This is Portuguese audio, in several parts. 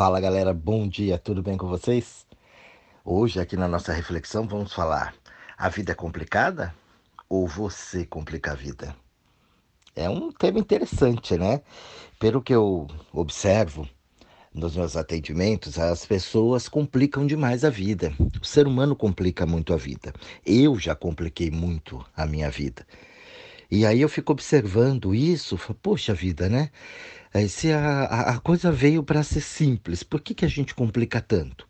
Fala galera, bom dia, tudo bem com vocês? Hoje, aqui na nossa reflexão, vamos falar: a vida é complicada ou você complica a vida? É um tema interessante, né? Pelo que eu observo nos meus atendimentos, as pessoas complicam demais a vida. O ser humano complica muito a vida. Eu já compliquei muito a minha vida. E aí eu fico observando isso, poxa vida, né? É, se a, a coisa veio para ser simples, por que, que a gente complica tanto?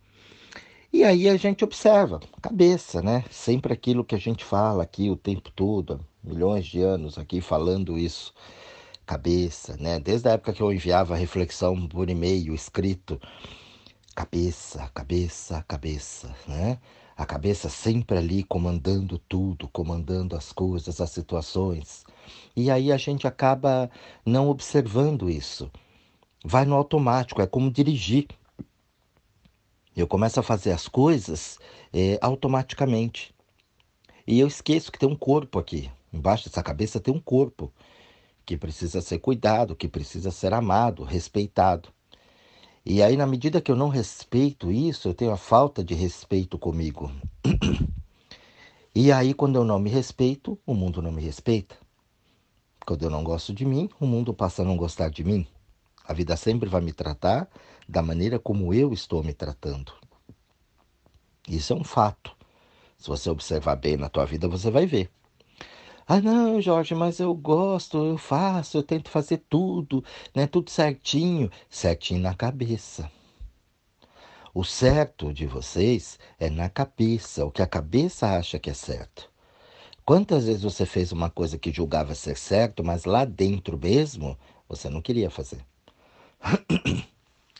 E aí a gente observa, cabeça, né? Sempre aquilo que a gente fala aqui o tempo todo, milhões de anos aqui falando isso. Cabeça, né? Desde a época que eu enviava reflexão por e-mail escrito, cabeça, cabeça, cabeça, né? A cabeça sempre ali comandando tudo, comandando as coisas, as situações. E aí a gente acaba não observando isso. Vai no automático, é como dirigir. Eu começo a fazer as coisas é, automaticamente. E eu esqueço que tem um corpo aqui. Embaixo dessa cabeça tem um corpo que precisa ser cuidado, que precisa ser amado, respeitado. E aí, na medida que eu não respeito isso, eu tenho a falta de respeito comigo. e aí, quando eu não me respeito, o mundo não me respeita. Quando eu não gosto de mim, o mundo passa a não gostar de mim. A vida sempre vai me tratar da maneira como eu estou me tratando. Isso é um fato. Se você observar bem na tua vida, você vai ver. Ah, não, Jorge, mas eu gosto, eu faço, eu tento fazer tudo, né? Tudo certinho, certinho na cabeça. O certo de vocês é na cabeça, o que a cabeça acha que é certo. Quantas vezes você fez uma coisa que julgava ser certo, mas lá dentro mesmo você não queria fazer?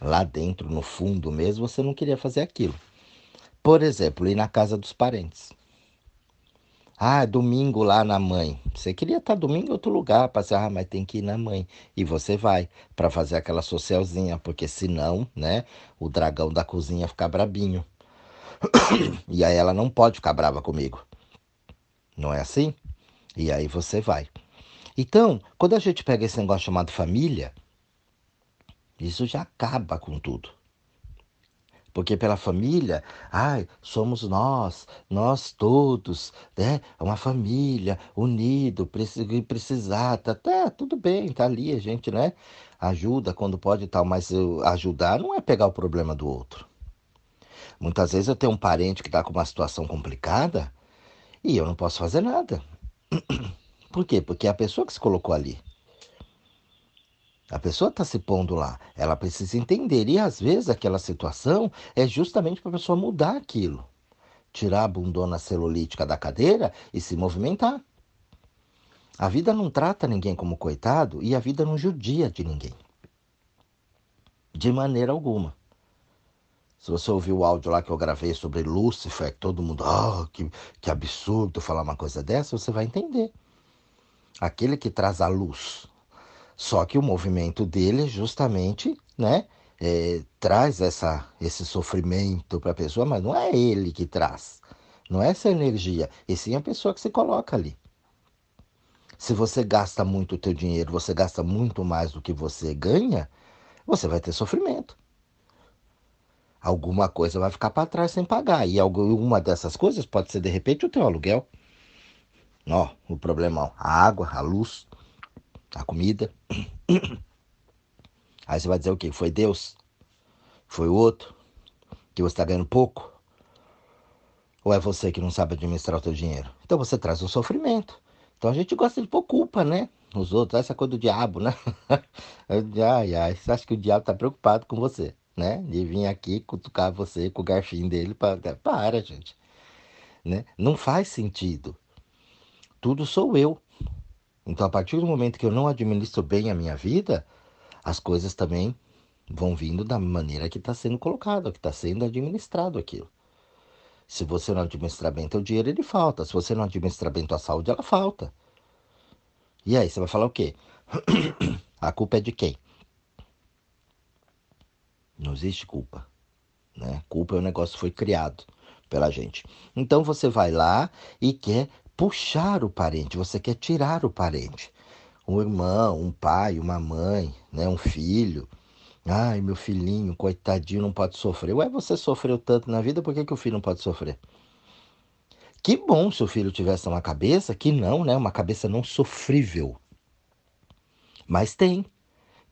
lá dentro, no fundo mesmo, você não queria fazer aquilo. Por exemplo, ir na casa dos parentes. Ah, domingo lá na mãe. Você queria estar domingo em outro lugar, passear, ah, mas tem que ir na mãe. E você vai para fazer aquela socialzinha, porque senão, né, o dragão da cozinha fica brabinho. e aí ela não pode ficar brava comigo. Não é assim? E aí você vai. Então, quando a gente pega esse negócio chamado família, isso já acaba com tudo. Porque pela família, ai, somos nós, nós todos, né? Uma família, unido, precisar, tá, tá, tudo bem, tá ali, a gente, né? Ajuda quando pode e tal, mas ajudar não é pegar o problema do outro. Muitas vezes eu tenho um parente que está com uma situação complicada e eu não posso fazer nada. Por quê? Porque é a pessoa que se colocou ali. A pessoa está se pondo lá, ela precisa entender. E às vezes aquela situação é justamente para a pessoa mudar aquilo. Tirar a bundona celulítica da cadeira e se movimentar. A vida não trata ninguém como coitado e a vida não judia de ninguém. De maneira alguma. Se você ouviu o áudio lá que eu gravei sobre Lúcifer, que todo mundo, oh, que, que absurdo falar uma coisa dessa, você vai entender. Aquele que traz a luz só que o movimento dele justamente, né, é, traz essa, esse sofrimento para a pessoa, mas não é ele que traz, não é essa energia, e sim a pessoa que se coloca ali. Se você gasta muito o teu dinheiro, você gasta muito mais do que você ganha, você vai ter sofrimento. Alguma coisa vai ficar para trás sem pagar. E alguma dessas coisas pode ser, de repente, o teu aluguel. Ó, o problema, a água, a luz, a comida. Aí você vai dizer o quê? Foi Deus? Foi o outro? Que você está ganhando pouco? Ou é você que não sabe administrar o seu dinheiro? Então você traz o sofrimento. Então a gente gosta de pôr culpa, né? Os outros, essa coisa do diabo, né? ai, ai, você acha que o diabo está preocupado com você, né? De vir aqui cutucar você com o garfinho dele para. Para, gente. Né? Não faz sentido. Tudo sou eu. Então, a partir do momento que eu não administro bem a minha vida, as coisas também vão vindo da maneira que está sendo colocado, que está sendo administrado aquilo. Se você não administrar bem teu dinheiro, ele falta. Se você não administrar bem tua saúde, ela falta. E aí, você vai falar o quê? A culpa é de quem? Não existe culpa. Né? Culpa é um negócio que foi criado pela gente. Então você vai lá e quer puxar o parente, você quer tirar o parente. Um irmão, um pai, uma mãe, né, um filho, Ai, meu filhinho, coitadinho, não pode sofrer. Ué, você sofreu tanto na vida, por que, que o filho não pode sofrer? Que bom se o filho tivesse uma cabeça, que não, né? Uma cabeça não sofrível. Mas tem.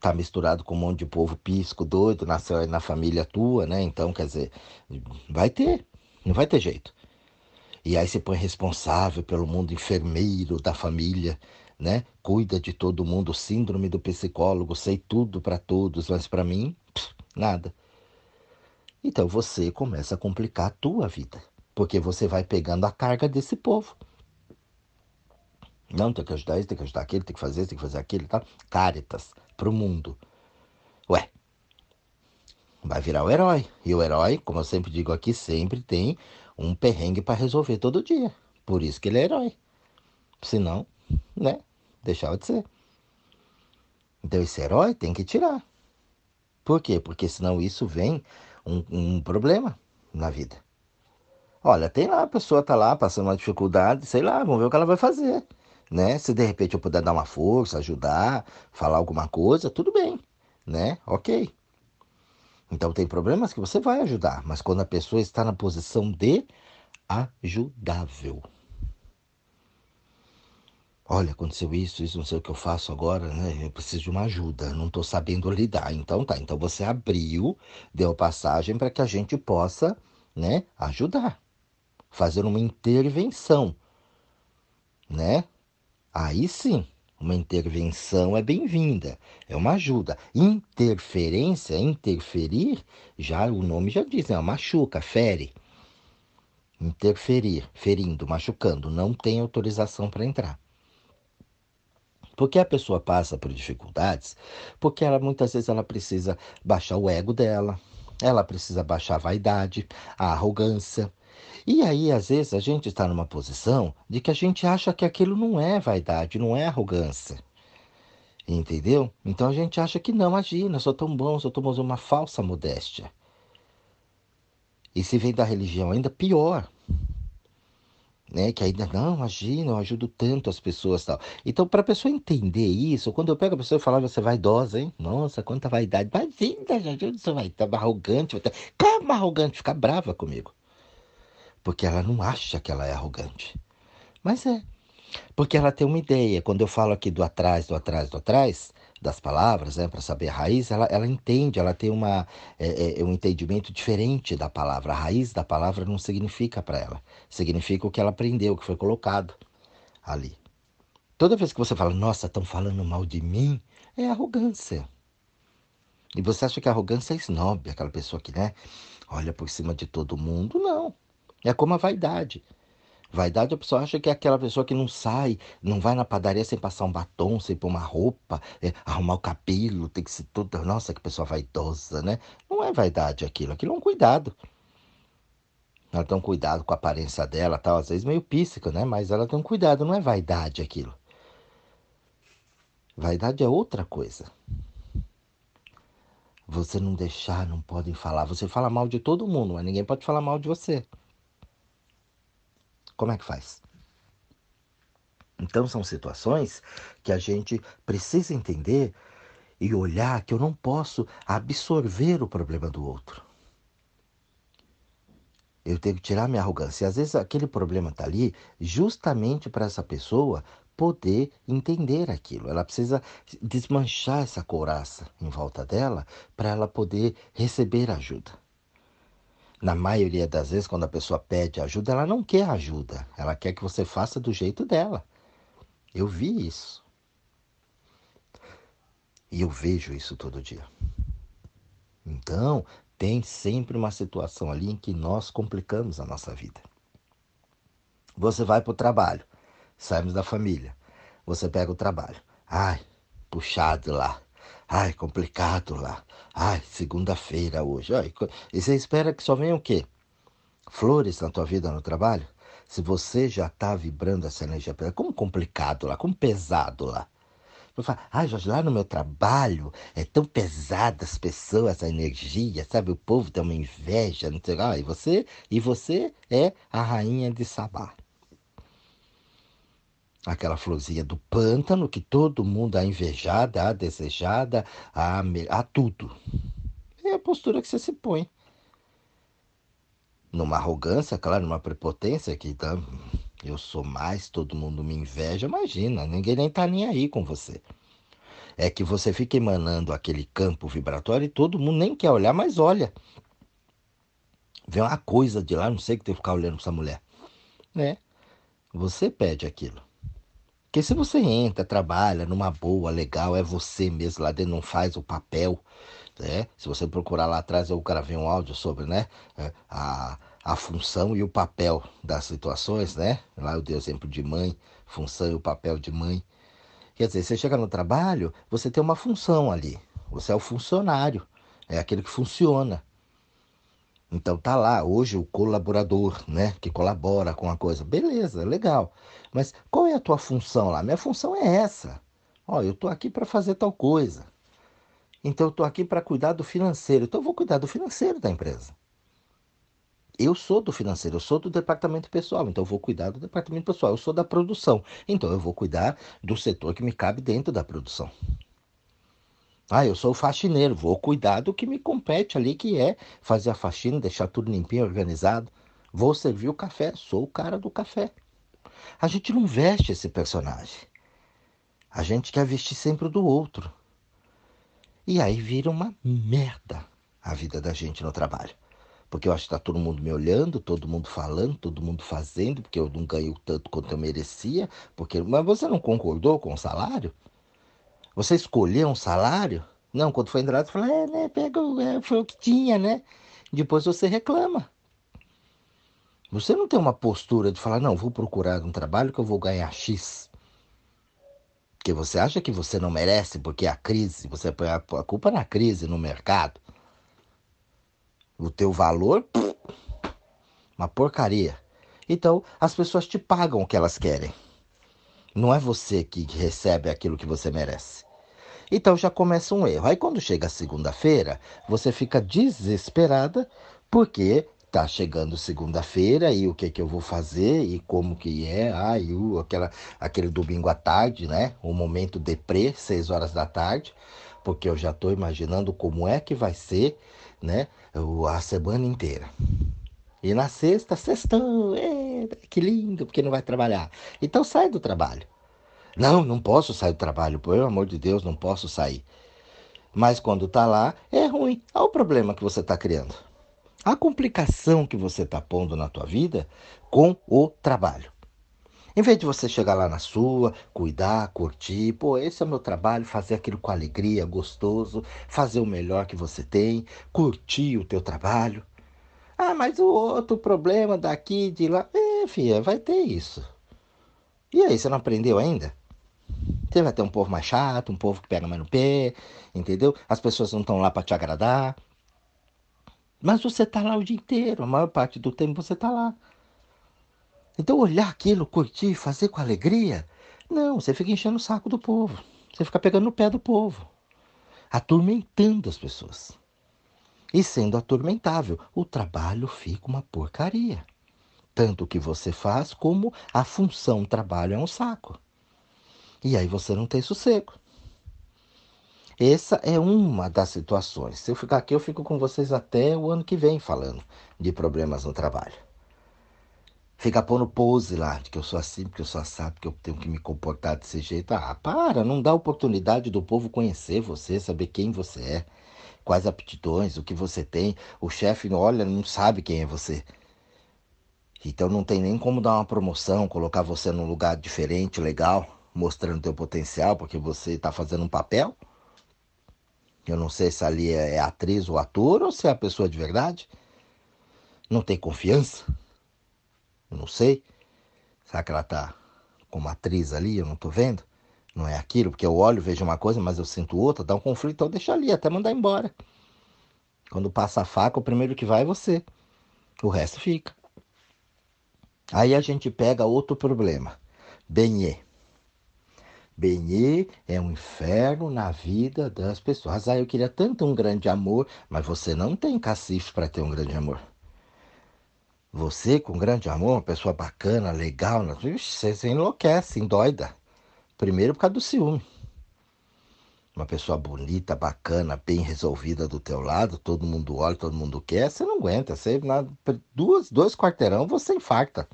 Tá misturado com um monte de povo pisco, doido, nasceu aí na família tua, né? Então, quer dizer, vai ter. Não vai ter jeito. E aí você põe responsável pelo mundo enfermeiro da família, né? Cuida de todo mundo, síndrome do psicólogo, sei tudo para todos, mas para mim, pff, nada. Então você começa a complicar a tua vida, porque você vai pegando a carga desse povo. Não, tem que ajudar isso, tem que ajudar aquele, tem que fazer isso, tem que fazer aquilo, tá? Caritas pro mundo. Ué, vai virar o herói. E o herói, como eu sempre digo aqui, sempre tem um perrengue para resolver todo dia. Por isso que ele é herói. Senão, né? Deixava de ser. Então esse herói tem que tirar. Por quê? Porque senão isso vem um, um problema na vida. Olha, tem lá, a pessoa tá lá passando uma dificuldade, sei lá, vamos ver o que ela vai fazer. Né? Se de repente eu puder dar uma força, ajudar, falar alguma coisa, tudo bem, né? Ok. Então tem problemas que você vai ajudar, mas quando a pessoa está na posição de ajudável. Olha, aconteceu isso, isso, não sei o que eu faço agora, né? Eu preciso de uma ajuda, não estou sabendo lidar. Então tá, então você abriu, deu passagem para que a gente possa, né, ajudar, fazer uma intervenção, né? Aí sim, uma intervenção é bem-vinda, é uma ajuda. Interferência, interferir, já o nome já diz, né? machuca, fere. Interferir, ferindo, machucando, não tem autorização para entrar. Porque a pessoa passa por dificuldades, porque ela muitas vezes ela precisa baixar o ego dela, ela precisa baixar a vaidade, a arrogância, e aí, às vezes, a gente está numa posição de que a gente acha que aquilo não é vaidade, não é arrogância. Entendeu? Então a gente acha que não, imagina, sou tão bom, estou usando uma falsa modéstia. E se vem da religião, ainda pior. Né? Que ainda, não, imagina, eu ajudo tanto as pessoas tal. Então, para a pessoa entender isso, quando eu pego a pessoa e falo, você é vaidosa, hein? Nossa, quanta vaidade. Imagina, já você vai estar arrogante. Calma, arrogante, fica brava comigo porque ela não acha que ela é arrogante. Mas é. Porque ela tem uma ideia. Quando eu falo aqui do atrás, do atrás, do atrás, das palavras, né, para saber a raiz, ela, ela entende, ela tem uma, é, é, um entendimento diferente da palavra. A raiz da palavra não significa para ela. Significa o que ela aprendeu, o que foi colocado ali. Toda vez que você fala, nossa, estão falando mal de mim, é arrogância. E você acha que a arrogância é snob, aquela pessoa que, né, olha por cima de todo mundo? Não. É como a vaidade. Vaidade, a pessoa acha que é aquela pessoa que não sai, não vai na padaria sem passar um batom, sem pôr uma roupa, é, arrumar o cabelo, tem que ser toda. Nossa, que pessoa vaidosa, né? Não é vaidade aquilo, aquilo é um cuidado. Ela tem um cuidado com a aparência dela, tal, às vezes meio píssico, né? Mas ela tem um cuidado, não é vaidade aquilo. Vaidade é outra coisa. Você não deixar, não podem falar. Você fala mal de todo mundo, mas ninguém pode falar mal de você. Como é que faz? Então são situações que a gente precisa entender e olhar que eu não posso absorver o problema do outro. Eu tenho que tirar minha arrogância. E às vezes aquele problema está ali justamente para essa pessoa poder entender aquilo. Ela precisa desmanchar essa couraça em volta dela para ela poder receber ajuda. Na maioria das vezes, quando a pessoa pede ajuda, ela não quer ajuda. Ela quer que você faça do jeito dela. Eu vi isso. E eu vejo isso todo dia. Então, tem sempre uma situação ali em que nós complicamos a nossa vida. Você vai para o trabalho, saímos da família. Você pega o trabalho. Ai, puxado lá. Ai, complicado lá. Ai, segunda-feira hoje. Ai, e você espera que só venha o quê? Flores na tua vida no trabalho? Se você já está vibrando essa energia, como complicado lá, como pesado lá. Eu falo, ai, Jorge, lá no meu trabalho é tão pesada as pessoas, a energia, sabe? O povo tem uma inveja, não sei lá. E você, e você é a rainha de Sabá aquela florzinha do pântano que todo mundo a invejada, a desejada, a, a tudo. é a postura que você se põe. Numa arrogância, claro, numa prepotência que tá, eu sou mais, todo mundo me inveja, imagina, ninguém nem tá nem aí com você. É que você fica emanando aquele campo vibratório e todo mundo nem quer olhar, mas olha. Vem uma coisa de lá, não sei que tem que ficar olhando pra essa mulher. Né? Você pede aquilo. Porque se você entra, trabalha numa boa, legal, é você mesmo lá dentro, não faz o papel, né? Se você procurar lá atrás, eu gravei um áudio sobre, né? É, a, a função e o papel das situações, né? Lá eu dei o exemplo de mãe, função e o papel de mãe. Quer dizer, você chega no trabalho, você tem uma função ali. Você é o funcionário, é aquele que funciona. Então tá lá hoje o colaborador, né, que colabora com a coisa. Beleza, legal. Mas qual é a tua função lá? Minha função é essa. Ó, eu tô aqui para fazer tal coisa. Então eu tô aqui para cuidar do financeiro. Então eu vou cuidar do financeiro da empresa. Eu sou do financeiro, eu sou do departamento pessoal, então eu vou cuidar do departamento pessoal. Eu sou da produção, então eu vou cuidar do setor que me cabe dentro da produção. Ah, eu sou o faxineiro, vou cuidar do que me compete ali, que é fazer a faxina, deixar tudo limpinho, organizado. Vou servir o café, sou o cara do café. A gente não veste esse personagem. A gente quer vestir sempre do outro. E aí vira uma merda a vida da gente no trabalho. Porque eu acho que está todo mundo me olhando, todo mundo falando, todo mundo fazendo, porque eu não ganho tanto quanto eu merecia. Porque... Mas você não concordou com o salário? Você escolheu um salário? Não, quando foi entrado, fala, é, né, pega, é, foi o que tinha, né? Depois você reclama. Você não tem uma postura de falar, não, vou procurar um trabalho que eu vou ganhar X. Porque você acha que você não merece, porque a crise, você põe a culpa na crise no mercado. O teu valor, uma porcaria. Então, as pessoas te pagam o que elas querem. Não é você que recebe aquilo que você merece. Então já começa um erro. Aí quando chega a segunda-feira, você fica desesperada porque tá chegando segunda-feira e o que que eu vou fazer e como que é, ah, e o, aquela, aquele domingo à tarde, né? O momento deprê, seis horas da tarde, porque eu já estou imaginando como é que vai ser, né? A semana inteira. E na sexta, sextão, é, que lindo, porque não vai trabalhar. Então sai do trabalho. Não, não posso sair do trabalho, pelo amor de Deus, não posso sair. Mas quando está lá, é ruim. Olha o problema que você está criando. A complicação que você está pondo na tua vida com o trabalho. Em vez de você chegar lá na sua, cuidar, curtir, pô, esse é o meu trabalho, fazer aquilo com alegria, gostoso, fazer o melhor que você tem, curtir o teu trabalho. Ah, mas o outro problema daqui, de lá. É, filha, vai ter isso. E aí, você não aprendeu ainda? Você vai ter um povo mais chato, um povo que pega mais no pé, entendeu? As pessoas não estão lá para te agradar. Mas você está lá o dia inteiro, a maior parte do tempo você está lá. Então olhar aquilo, curtir, fazer com alegria, não, você fica enchendo o saco do povo. Você fica pegando no pé do povo, atormentando as pessoas. E sendo atormentável, o trabalho fica uma porcaria. Tanto o que você faz como a função trabalho é um saco. E aí você não tem sossego. Essa é uma das situações. Se eu ficar aqui, eu fico com vocês até o ano que vem falando de problemas no trabalho. Fica pondo pose lá, de que eu sou assim, porque eu sou assado, porque eu tenho que me comportar desse jeito. Ah, para, não dá oportunidade do povo conhecer você, saber quem você é, quais aptidões, o que você tem. O chefe olha, não sabe quem é você. Então não tem nem como dar uma promoção, colocar você num lugar diferente, legal mostrando teu potencial, porque você está fazendo um papel. Eu não sei se ali é, é atriz ou ator ou se é a pessoa de verdade. Não tem confiança. Eu não sei. Será que ela está como atriz ali? Eu não estou vendo. Não é aquilo, porque eu olho, vejo uma coisa, mas eu sinto outra, dá um conflito, então deixa ali, até mandar embora. Quando passa a faca, o primeiro que vai é você. O resto fica. Aí a gente pega outro problema. Benê. Benê é um inferno na vida das pessoas. Ah, eu queria tanto um grande amor, mas você não tem cacife para ter um grande amor. Você, com grande amor, uma pessoa bacana, legal, você se enlouquece, endoida. Primeiro por causa do ciúme. uma pessoa bonita, bacana, bem resolvida do teu lado, todo mundo olha, todo mundo quer, você não aguenta. Você, na, duas, dois quarteirão, você infarta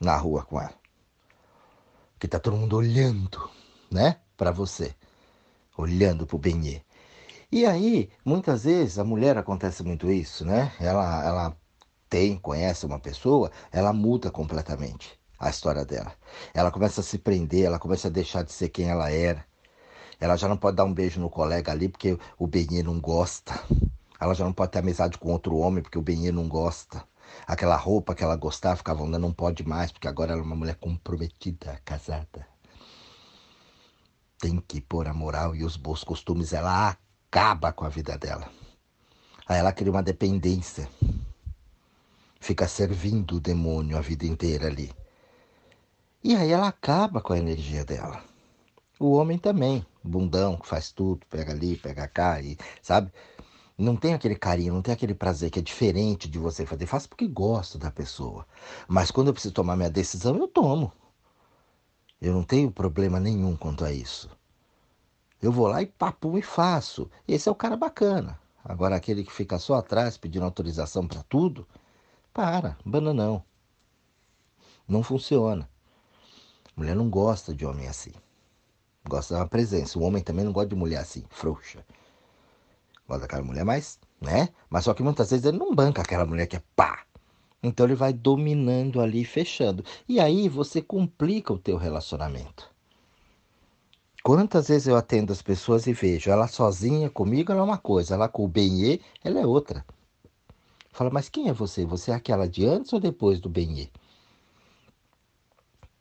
na rua com ela. Que tá todo mundo olhando, né, para você. Olhando pro Benê. E aí, muitas vezes, a mulher acontece muito isso, né? Ela, ela tem, conhece uma pessoa, ela muda completamente a história dela. Ela começa a se prender, ela começa a deixar de ser quem ela era. Ela já não pode dar um beijo no colega ali porque o Benê não gosta. Ela já não pode ter amizade com outro homem porque o Benê não gosta. Aquela roupa que ela gostava, ficava andando, não pode mais, porque agora ela é uma mulher comprometida, casada. Tem que pôr a moral e os bons costumes. Ela acaba com a vida dela. Aí ela cria uma dependência. Fica servindo o demônio a vida inteira ali. E aí ela acaba com a energia dela. O homem também, bundão, que faz tudo, pega ali, pega cá, e, sabe? Não tem aquele carinho, não tem aquele prazer que é diferente de você fazer. Faço porque gosto da pessoa. Mas quando eu preciso tomar minha decisão, eu tomo. Eu não tenho problema nenhum quanto a isso. Eu vou lá e papo e faço. Esse é o cara bacana. Agora aquele que fica só atrás pedindo autorização para tudo, para, bananão. Não funciona. Mulher não gosta de homem assim. Gosta da presença. O homem também não gosta de mulher assim, frouxa. Gosta daquela mulher mais, né? Mas só que muitas vezes ele não banca aquela mulher que é pá. Então ele vai dominando ali, fechando. E aí você complica o teu relacionamento. Quantas vezes eu atendo as pessoas e vejo ela sozinha comigo, ela é uma coisa, ela com o benê, ela é outra. Fala, mas quem é você? Você é aquela de antes ou depois do benê?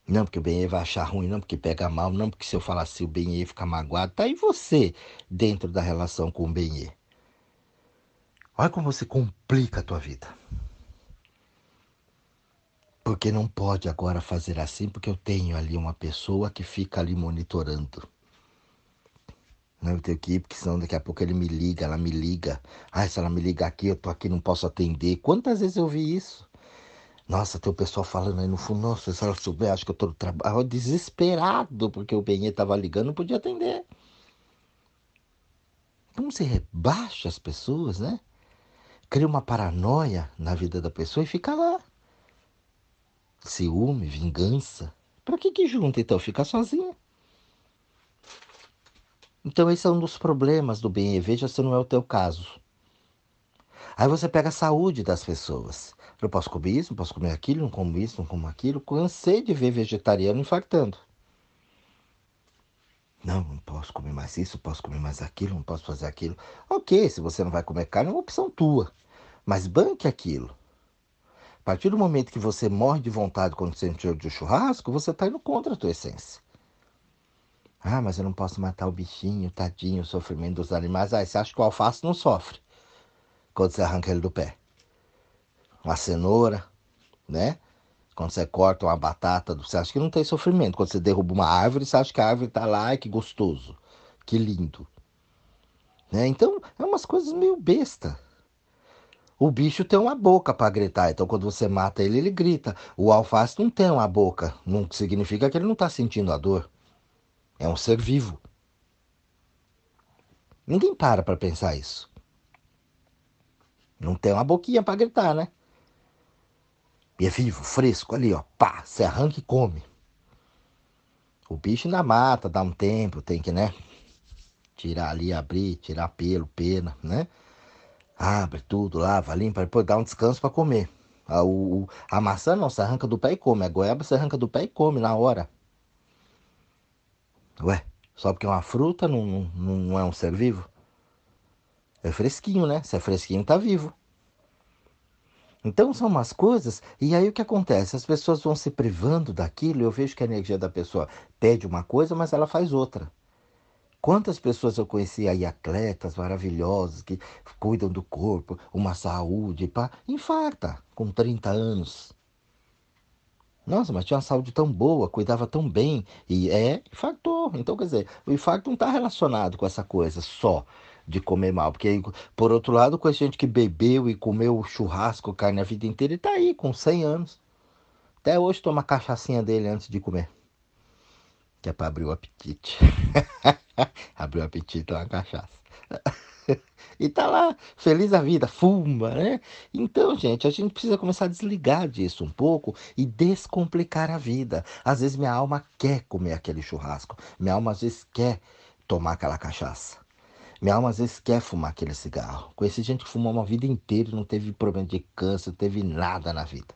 Não, porque o Benê vai achar ruim, não, porque pega mal, não, porque se eu falar assim o Benê fica magoado. Tá aí você dentro da relação com o Benê. Olha como você complica a tua vida. Porque não pode agora fazer assim, porque eu tenho ali uma pessoa que fica ali monitorando. Não, tenho que ir, porque senão daqui a pouco ele me liga, ela me liga. Ah, se ela me ligar aqui, eu tô aqui, não posso atender. Quantas vezes eu vi isso? Nossa, tem o pessoal falando aí no fundo, nossa, se ela souber, acho que eu tô no trabalho. Desesperado, porque o Benê tava ligando, não podia atender. Como você rebaixa as pessoas, né? Cria uma paranoia na vida da pessoa e fica lá. Ciúme, vingança. Pra que que junta então? Fica sozinha. Então esse é um dos problemas do Benê. Veja se não é o teu caso. Aí você pega a saúde das pessoas. Eu posso comer isso, não posso comer aquilo, não como isso, não como aquilo. Cansei de ver vegetariano infartando. Não, não posso comer mais isso, não posso comer mais aquilo, não posso fazer aquilo. Ok, se você não vai comer carne, é uma opção tua. Mas banque aquilo. A partir do momento que você morre de vontade quando você entrou de churrasco, você está indo contra a tua essência. Ah, mas eu não posso matar o bichinho, tadinho, o sofrimento dos animais. Ah, você acha que o alface não sofre quando você arranca ele do pé? Uma cenoura, né? Quando você corta uma batata, você acha que não tem sofrimento. Quando você derruba uma árvore, você acha que a árvore está lá, que gostoso, que lindo. Né? Então, é umas coisas meio besta. O bicho tem uma boca para gritar, então quando você mata ele, ele grita. O alface não tem uma boca, não significa que ele não está sentindo a dor. É um ser vivo. Ninguém para para pensar isso. Não tem uma boquinha para gritar, né? E é vivo, fresco, ali, ó. Pá, você arranca e come. O bicho ainda mata, dá um tempo, tem que, né? Tirar ali, abrir, tirar pelo, pena, né? Abre tudo, lava, limpa, depois dá um descanso para comer. A, o, a maçã não, você arranca do pé e come. A goiaba você arranca do pé e come na hora. Ué, só porque é uma fruta não, não, não é um ser vivo? É fresquinho, né? Se é fresquinho, tá vivo. Então são umas coisas, e aí o que acontece? As pessoas vão se privando daquilo, eu vejo que a energia da pessoa pede uma coisa, mas ela faz outra. Quantas pessoas eu conheci aí, atletas maravilhosos, que cuidam do corpo, uma saúde, pá, infarta com 30 anos. Nossa, mas tinha uma saúde tão boa, cuidava tão bem, e é, infartou. Então, quer dizer, o infarto não está relacionado com essa coisa só de comer mal. Porque, por outro lado, com a gente que bebeu e comeu churrasco, carne a vida inteira, ele tá aí com 100 anos. Até hoje toma a cachaçinha dele antes de comer. que é para abrir o apetite. abrir o apetite é uma cachaça. e tá lá, feliz a vida, fuma, né? Então, gente, a gente precisa começar a desligar disso um pouco e descomplicar a vida. Às vezes minha alma quer comer aquele churrasco, minha alma às vezes quer tomar aquela cachaça. Minha alma às vezes quer fumar aquele cigarro. Conheci gente que fumou uma vida inteira e não teve problema de câncer, não teve nada na vida.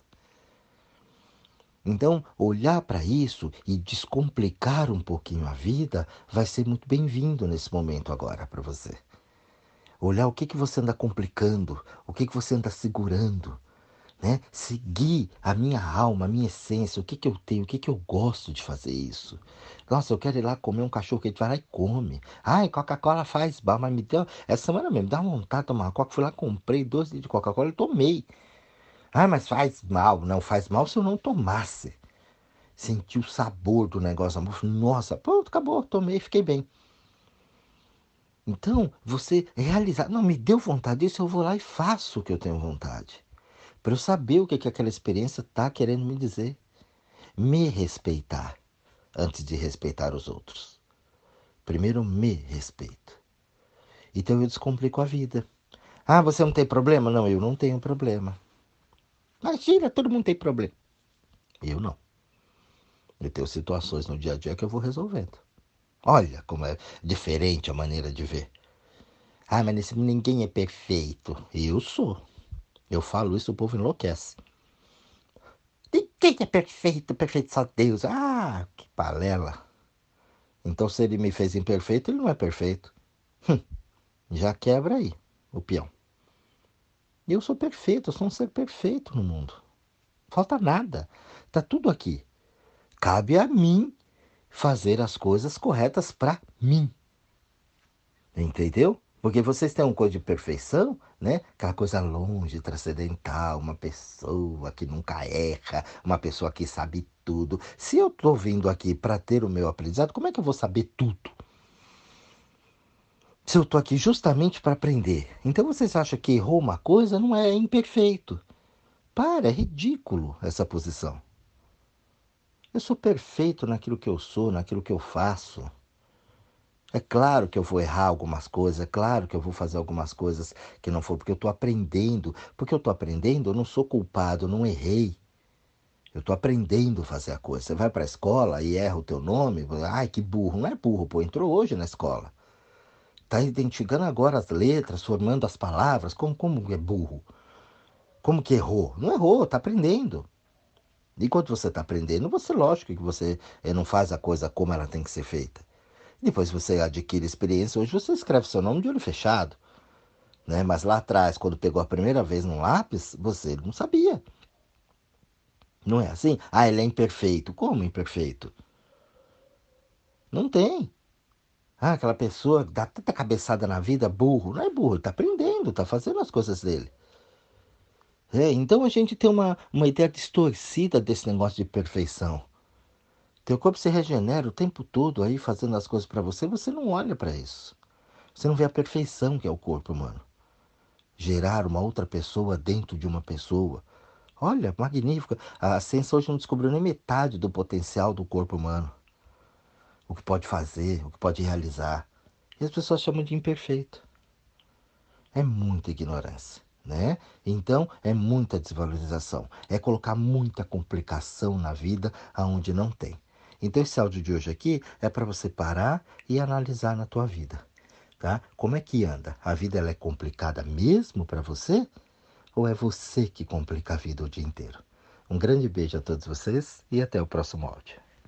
Então, olhar para isso e descomplicar um pouquinho a vida vai ser muito bem-vindo nesse momento agora para você. Olhar o que, que você anda complicando, o que, que você anda segurando, né? Seguir a minha alma, a minha essência, o que, que eu tenho, o que, que eu gosto de fazer isso. Nossa, eu quero ir lá comer um cachorro que vai lá e come. Ai, Coca-Cola faz mal, mas me deu. Essa semana mesmo, dá vontade de tomar Coca. Fui lá, comprei dois litros de Coca-Cola e tomei. Ah, mas faz mal. Não faz mal se eu não tomasse. Senti o sabor do negócio. Nossa, pronto, acabou. Tomei, fiquei bem. Então, você realizar. Não, me deu vontade disso, eu vou lá e faço o que eu tenho vontade. Para eu saber o que, que aquela experiência está querendo me dizer. Me respeitar antes de respeitar os outros. Primeiro me respeito. Então eu descomplico a vida. Ah, você não tem problema? Não, eu não tenho problema. Imagina, todo mundo tem problema. Eu não. Eu tenho situações no dia a dia que eu vou resolvendo. Olha como é diferente a maneira de ver. Ah, mas nesse, ninguém é perfeito. Eu sou. Eu falo isso, o povo enlouquece. Ninguém é perfeito, perfeito só Deus. Ah, que palela. Então, se ele me fez imperfeito, ele não é perfeito. Hum, já quebra aí o peão. Eu sou perfeito, eu sou um ser perfeito no mundo. Falta nada. Tá tudo aqui. Cabe a mim fazer as coisas corretas para mim. Entendeu? Porque vocês têm uma coisa de perfeição, né? Aquela coisa longe, transcendental, uma pessoa que nunca erra, uma pessoa que sabe tudo. Se eu estou vindo aqui para ter o meu aprendizado, como é que eu vou saber tudo? Se eu estou aqui justamente para aprender. Então vocês acham que errou uma coisa? Não é, é imperfeito. Para, é ridículo essa posição. Eu sou perfeito naquilo que eu sou, naquilo que eu faço. É claro que eu vou errar algumas coisas, é claro que eu vou fazer algumas coisas que não for, porque eu estou aprendendo. Porque eu estou aprendendo, eu não sou culpado, eu não errei. Eu estou aprendendo a fazer a coisa. Você vai para a escola e erra o teu nome, ai que burro. Não é burro, pô, entrou hoje na escola. Está identificando agora as letras, formando as palavras. Como, como é burro? Como que errou? Não errou, está aprendendo. Enquanto você está aprendendo, você, lógico que você eh, não faz a coisa como ela tem que ser feita. Depois você adquire experiência. Hoje você escreve seu nome de olho fechado. Né? Mas lá atrás, quando pegou a primeira vez no lápis, você não sabia. Não é assim? Ah, ele é imperfeito. Como imperfeito? Não tem. Ah, aquela pessoa dá tanta cabeçada na vida, burro. Não é burro, está aprendendo, está fazendo as coisas dele. É, então a gente tem uma, uma ideia distorcida desse negócio de perfeição. Teu corpo se regenera o tempo todo aí fazendo as coisas para você, você não olha para isso. Você não vê a perfeição que é o corpo humano. Gerar uma outra pessoa dentro de uma pessoa. Olha, magnífico. A ciência hoje não descobriu nem metade do potencial do corpo humano. O que pode fazer, o que pode realizar. E as pessoas chamam de imperfeito. É muita ignorância, né? Então, é muita desvalorização. É colocar muita complicação na vida aonde não tem. Então esse áudio de hoje aqui é para você parar e analisar na tua vida, tá? Como é que anda? A vida ela é complicada mesmo para você ou é você que complica a vida o dia inteiro? Um grande beijo a todos vocês e até o próximo áudio.